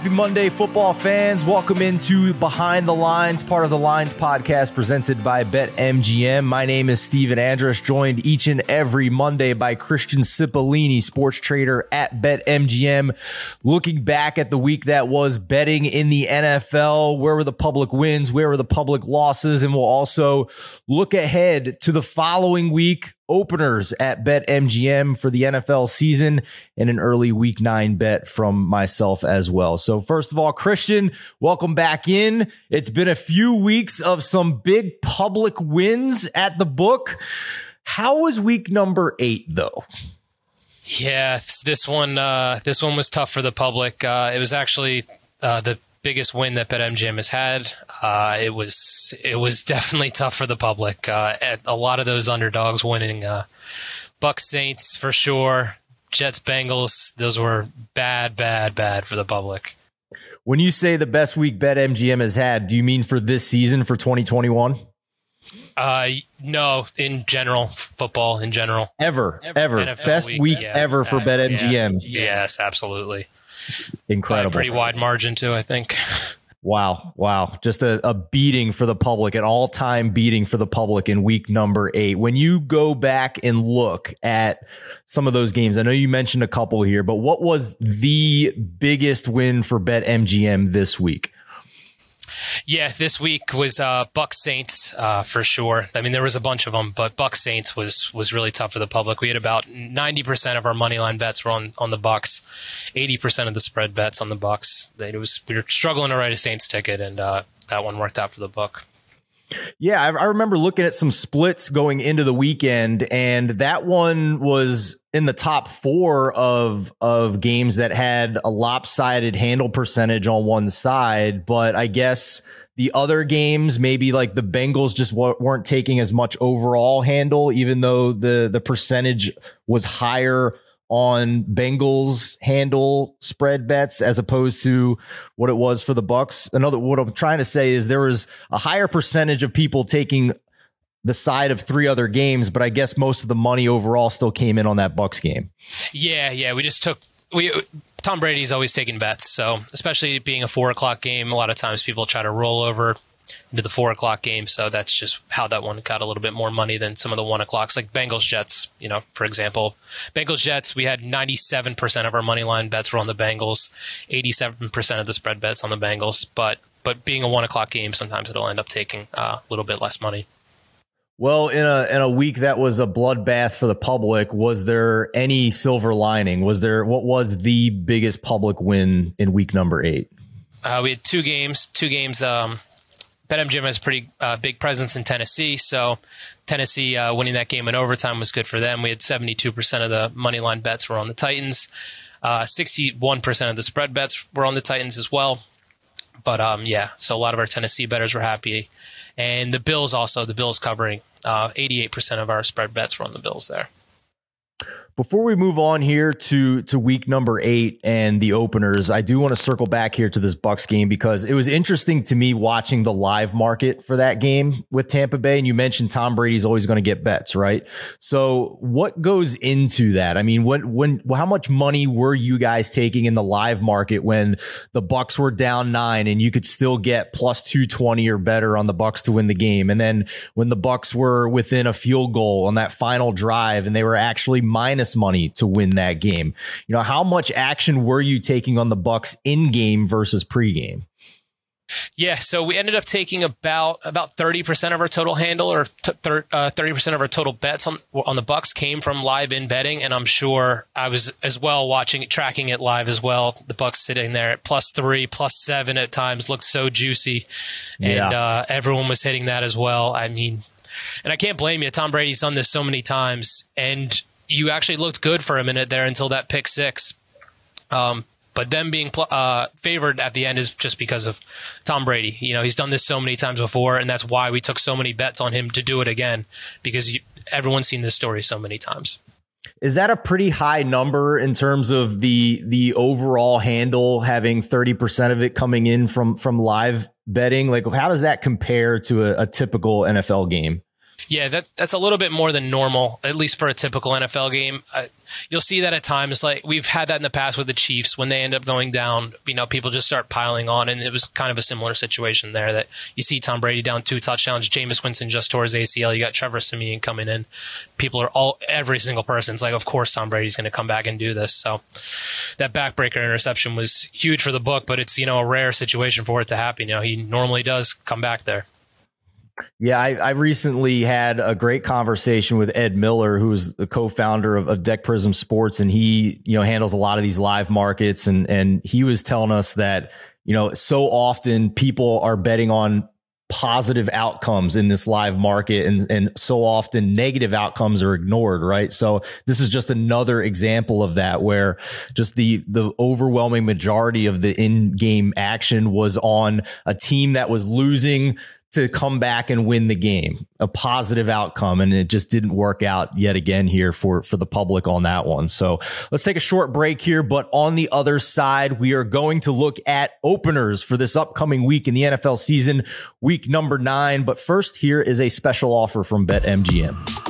Happy Monday, football fans. Welcome into Behind the Lines, part of the Lines podcast presented by BetMGM. My name is Steven Andrus, joined each and every Monday by Christian Cipollini, sports trader at BetMGM. Looking back at the week that was betting in the NFL, where were the public wins, where were the public losses, and we'll also look ahead to the following week openers at BetMGM for the NFL season and an early week nine bet from myself as well. So, first of all, Christian, welcome back in. It's been a few weeks of some big public wins at the book. How was week number eight, though? Yeah, this one, uh, this one was tough for the public. Uh, it was actually uh, the biggest win that BetMGM has had. Uh, it was it was definitely tough for the public. Uh, a lot of those underdogs winning. Uh, Bucks Saints for sure. Jets Bengals. Those were bad, bad, bad for the public. When you say the best week BetMGM has had, do you mean for this season for 2021? Uh, no, in general, football in general. Ever, ever. ever. Best week, week yeah. ever for BetMGM. Yeah. Yes, absolutely. Incredible. pretty wide margin too, I think. Wow. Wow. Just a, a beating for the public, an all time beating for the public in week number eight. When you go back and look at some of those games, I know you mentioned a couple here, but what was the biggest win for BetMGM this week? Yeah, this week was uh, Buck Saints uh, for sure. I mean, there was a bunch of them, but Buck Saints was was really tough for the public. We had about ninety percent of our money line bets were on on the Bucks, eighty percent of the spread bets on the Bucks. It was we were struggling to write a Saints ticket, and uh, that one worked out for the book. Yeah, I, I, remember looking at some splits going into the weekend, and that one was in the top four of of games that had a lopsided handle percentage on one side. But I guess the other games, maybe like the Bengals, just weren't taking as much overall handle, even though the the percentage was higher on Bengals handle spread bets as opposed to what it was for the Bucks. Another what I'm trying to say is there was a higher percentage of people taking the side of three other games, but I guess most of the money overall still came in on that Bucks game. Yeah, yeah, we just took we Tom Brady's always taking bets, so especially being a four o'clock game, a lot of times people try to roll over into the four o'clock game. So that's just how that one got a little bit more money than some of the one o'clocks, like Bengals Jets. You know, for example, Bengals Jets, we had ninety seven percent of our money line bets were on the Bengals, eighty seven percent of the spread bets on the Bengals. But but being a one o'clock game, sometimes it'll end up taking uh, a little bit less money. Well, in a in a week that was a bloodbath for the public, was there any silver lining? Was there what was the biggest public win in week number eight? Uh, we had two games, two games. Um, BetMGM has a pretty uh, big presence in Tennessee, so Tennessee uh, winning that game in overtime was good for them. We had 72% of the money line bets were on the Titans. Uh, 61% of the spread bets were on the Titans as well. But um, yeah, so a lot of our Tennessee bettors were happy. And the Bills also, the Bills covering 88% uh, of our spread bets were on the Bills there. Before we move on here to to week number eight and the openers, I do want to circle back here to this Bucks game because it was interesting to me watching the live market for that game with Tampa Bay. And you mentioned Tom Brady's always going to get bets, right? So what goes into that? I mean, when when how much money were you guys taking in the live market when the Bucks were down nine and you could still get plus two twenty or better on the Bucks to win the game? And then when the Bucks were within a field goal on that final drive and they were actually minus money to win that game. You know, how much action were you taking on the Bucks in game versus pregame? Yeah, so we ended up taking about about thirty percent of our total handle, or uh, thirty percent of our total bets on on the Bucks came from live in betting, and I'm sure I was as well watching it, tracking it live as well. The Bucks sitting there at plus three, plus seven at times looked so juicy, and yeah. uh, everyone was hitting that as well. I mean, and I can't blame you. Tom Brady's done this so many times, and you actually looked good for a minute there until that pick six. Um, but them being pl- uh, favored at the end is just because of Tom Brady. You know, he's done this so many times before, and that's why we took so many bets on him to do it again because you, everyone's seen this story so many times. Is that a pretty high number in terms of the the overall handle having 30% of it coming in from from live betting? Like how does that compare to a, a typical NFL game? Yeah, that that's a little bit more than normal, at least for a typical NFL game. Uh, you'll see that at times. Like we've had that in the past with the Chiefs when they end up going down. You know, people just start piling on, and it was kind of a similar situation there. That you see Tom Brady down two touchdowns, Jameis Winston just tore his ACL. You got Trevor Siemian coming in. People are all every single person's like, of course Tom Brady's going to come back and do this. So that backbreaker interception was huge for the book, but it's you know a rare situation for it to happen. You know, he normally does come back there. Yeah, I, I, recently had a great conversation with Ed Miller, who's the co-founder of, of Deck Prism Sports, and he, you know, handles a lot of these live markets, and and he was telling us that, you know, so often people are betting on positive outcomes in this live market and and so often negative outcomes are ignored right? So this is just another example of that where just the the overwhelming majority of the in-game action was on a team that was losing to come back and win the game, a positive outcome. And it just didn't work out yet again here for, for the public on that one. So let's take a short break here. But on the other side, we are going to look at openers for this upcoming week in the NFL season, week number nine. But first, here is a special offer from BetMGM.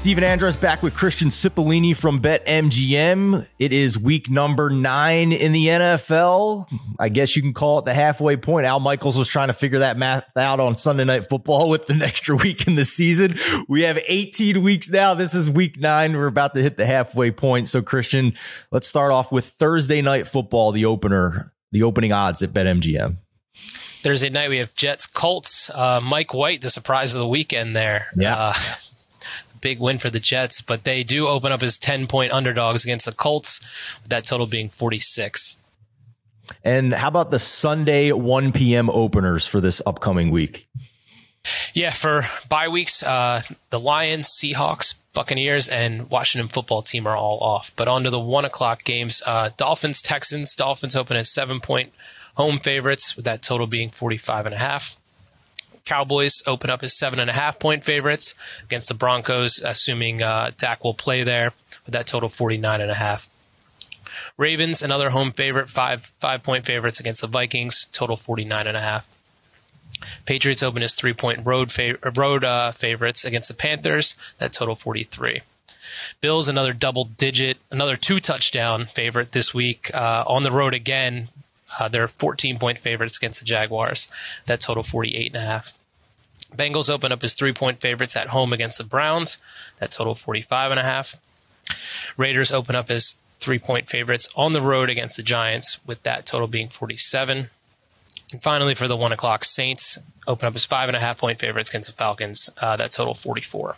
Stephen Andrus back with Christian Cipollini from BetMGM. It is week number nine in the NFL. I guess you can call it the halfway point. Al Michaels was trying to figure that math out on Sunday Night Football with the extra week in the season. We have 18 weeks now. This is week nine. We're about to hit the halfway point. So, Christian, let's start off with Thursday Night Football, the opener, the opening odds at BetMGM. Thursday night, we have Jets Colts. Uh, Mike White, the surprise of the weekend there. Yeah. Uh, big win for the Jets, but they do open up as 10 point underdogs against the Colts, with that total being 46. And how about the Sunday 1 p.m. openers for this upcoming week? Yeah, for bye weeks, uh, the Lions, Seahawks, Buccaneers, and Washington football team are all off. But on to the one o'clock games uh, Dolphins, Texans. Dolphins open as seven point home favorites, with that total being 45 and a half. Cowboys open up as seven and a half point favorites against the Broncos, assuming uh, Dak will play there with that total 49 and a half. Ravens, another home favorite, five five point favorites against the Vikings, total 49 and a half. Patriots open as three point road road uh, favorites against the Panthers, that total 43. Bills another double digit, another two touchdown favorite this week uh, on the road again. Uh, they're 14 point favorites against the Jaguars, that total 48 and a half. Bengals open up as three point favorites at home against the Browns. That total 45 and a half. Raiders open up as three point favorites on the road against the Giants, with that total being 47. And finally, for the one o'clock Saints, open up as five and a half point favorites against the Falcons. Uh, that total 44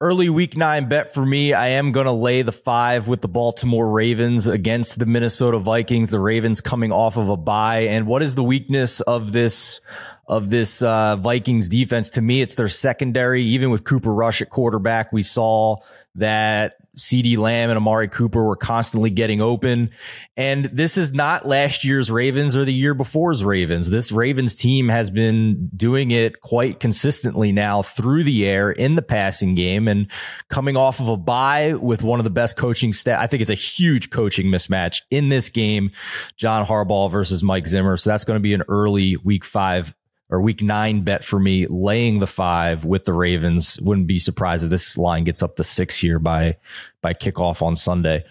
early week nine bet for me. I am going to lay the five with the Baltimore Ravens against the Minnesota Vikings. The Ravens coming off of a bye. And what is the weakness of this? Of this uh, Vikings defense, to me, it's their secondary. Even with Cooper Rush at quarterback, we saw that CeeDee Lamb and Amari Cooper were constantly getting open. And this is not last year's Ravens or the year before's Ravens. This Ravens team has been doing it quite consistently now through the air in the passing game and coming off of a bye with one of the best coaching staff. I think it's a huge coaching mismatch in this game. John Harbaugh versus Mike Zimmer. So that's going to be an early week five or week nine bet for me, laying the five with the Ravens. Wouldn't be surprised if this line gets up to six here by by kickoff on Sunday.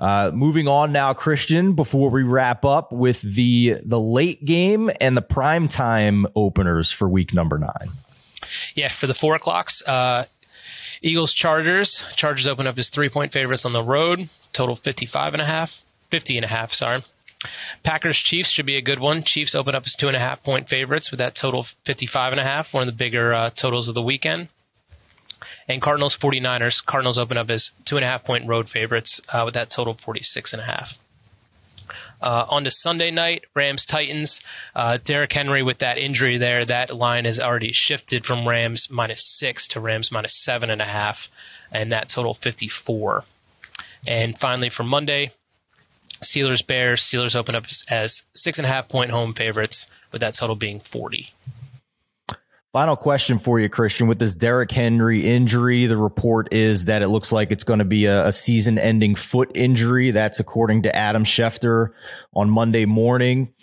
Uh, moving on now, Christian, before we wrap up with the the late game and the prime time openers for week number nine. Yeah, for the four o'clocks. Uh, Eagles Chargers. Chargers open up as three point favorites on the road. Total 55 and a half, 50 and a half, sorry. Packers Chiefs should be a good one. Chiefs open up as two and a half point favorites with that total 55 and a half, one of the bigger uh, totals of the weekend. And Cardinals 49ers. Cardinals open up as two and a half point road favorites uh, with that total 46 and a half. Uh, on to Sunday night, Rams Titans. Uh, Derrick Henry with that injury there, that line has already shifted from Rams minus six to Rams minus seven and a half, and that total 54. And finally, for Monday, Steelers Bears. Steelers open up as six and a half point home favorites, with that total being 40. Final question for you, Christian. With this Derrick Henry injury, the report is that it looks like it's going to be a, a season ending foot injury. That's according to Adam Schefter on Monday morning.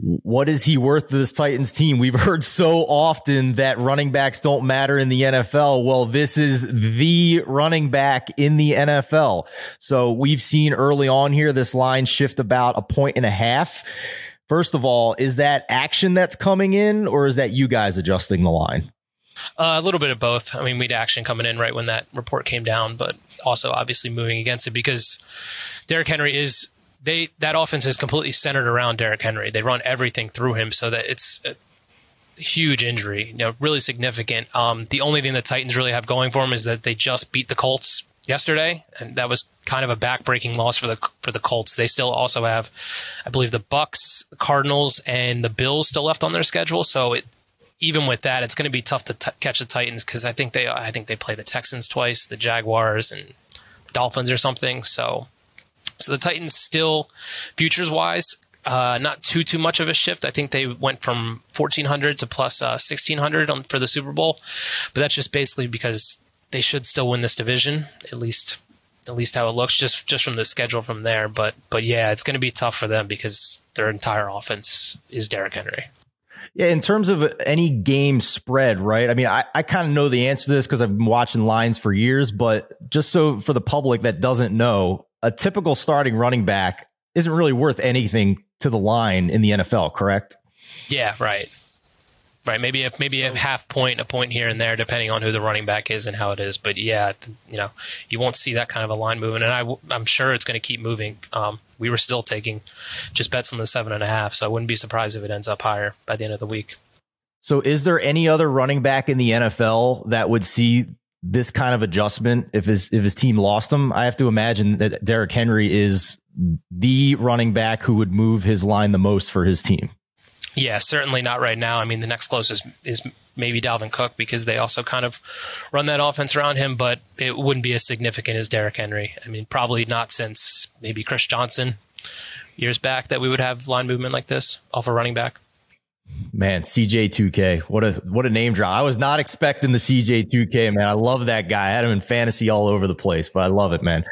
What is he worth to this Titans team? We've heard so often that running backs don't matter in the NFL. Well, this is the running back in the NFL. So we've seen early on here this line shift about a point and a half. First of all, is that action that's coming in, or is that you guys adjusting the line? Uh, a little bit of both. I mean, we had action coming in right when that report came down, but also obviously moving against it because Derrick Henry is they that offense is completely centered around Derrick Henry. They run everything through him, so that it's a huge injury, you know, really significant. Um, the only thing the Titans really have going for them is that they just beat the Colts yesterday, and that was kind of a backbreaking loss for the for the Colts. They still also have, I believe, the Bucks, the Cardinals, and the Bills still left on their schedule. So it, even with that, it's going to be tough to t- catch the Titans because I think they I think they play the Texans twice, the Jaguars, and Dolphins or something. So so the Titans still futures wise. Uh, not too too much of a shift. I think they went from 1400 to plus, uh, 1600 on, for the Super Bowl, but that's just basically because they should still win this division, at least at least how it looks just just from the schedule from there. But but yeah, it's going to be tough for them because their entire offense is Derrick Henry. Yeah, in terms of any game spread, right? I mean, I, I kind of know the answer to this because I've been watching lines for years, but just so for the public that doesn't know, a typical starting running back isn't really worth anything to the line in the NFL, correct? Yeah, right. Right, maybe if maybe a half point, a point here and there, depending on who the running back is and how it is. But yeah, you know, you won't see that kind of a line moving, and I, I'm sure it's going to keep moving. Um, we were still taking just bets on the seven and a half, so I wouldn't be surprised if it ends up higher by the end of the week. So, is there any other running back in the NFL that would see this kind of adjustment if his if his team lost him? I have to imagine that Derrick Henry is the running back who would move his line the most for his team. Yeah, certainly not right now. I mean, the next closest is maybe Dalvin Cook because they also kind of run that offense around him, but it wouldn't be as significant as Derrick Henry. I mean, probably not since maybe Chris Johnson years back that we would have line movement like this off a running back. Man, CJ2K, what a what a name drop! I was not expecting the CJ2K man. I love that guy. I had him in fantasy all over the place, but I love it, man.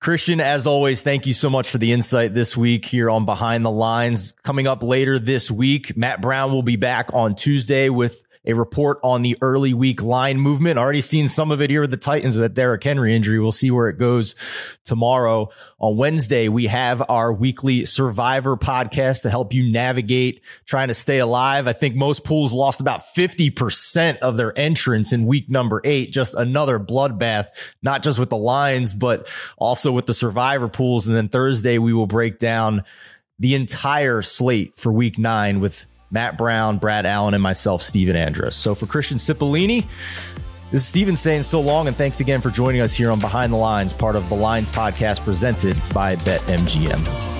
Christian, as always, thank you so much for the insight this week here on Behind the Lines. Coming up later this week, Matt Brown will be back on Tuesday with a report on the early week line movement. Already seen some of it here with the Titans with that Derrick Henry injury. We'll see where it goes tomorrow. On Wednesday, we have our weekly survivor podcast to help you navigate trying to stay alive. I think most pools lost about 50% of their entrance in week number eight. Just another bloodbath, not just with the lines, but also with the survivor pools. And then Thursday, we will break down the entire slate for week nine with Matt Brown, Brad Allen, and myself, Stephen Andrus. So for Christian Cipollini, this is Stephen saying so long, and thanks again for joining us here on Behind the Lines, part of the Lines podcast presented by BetMGM.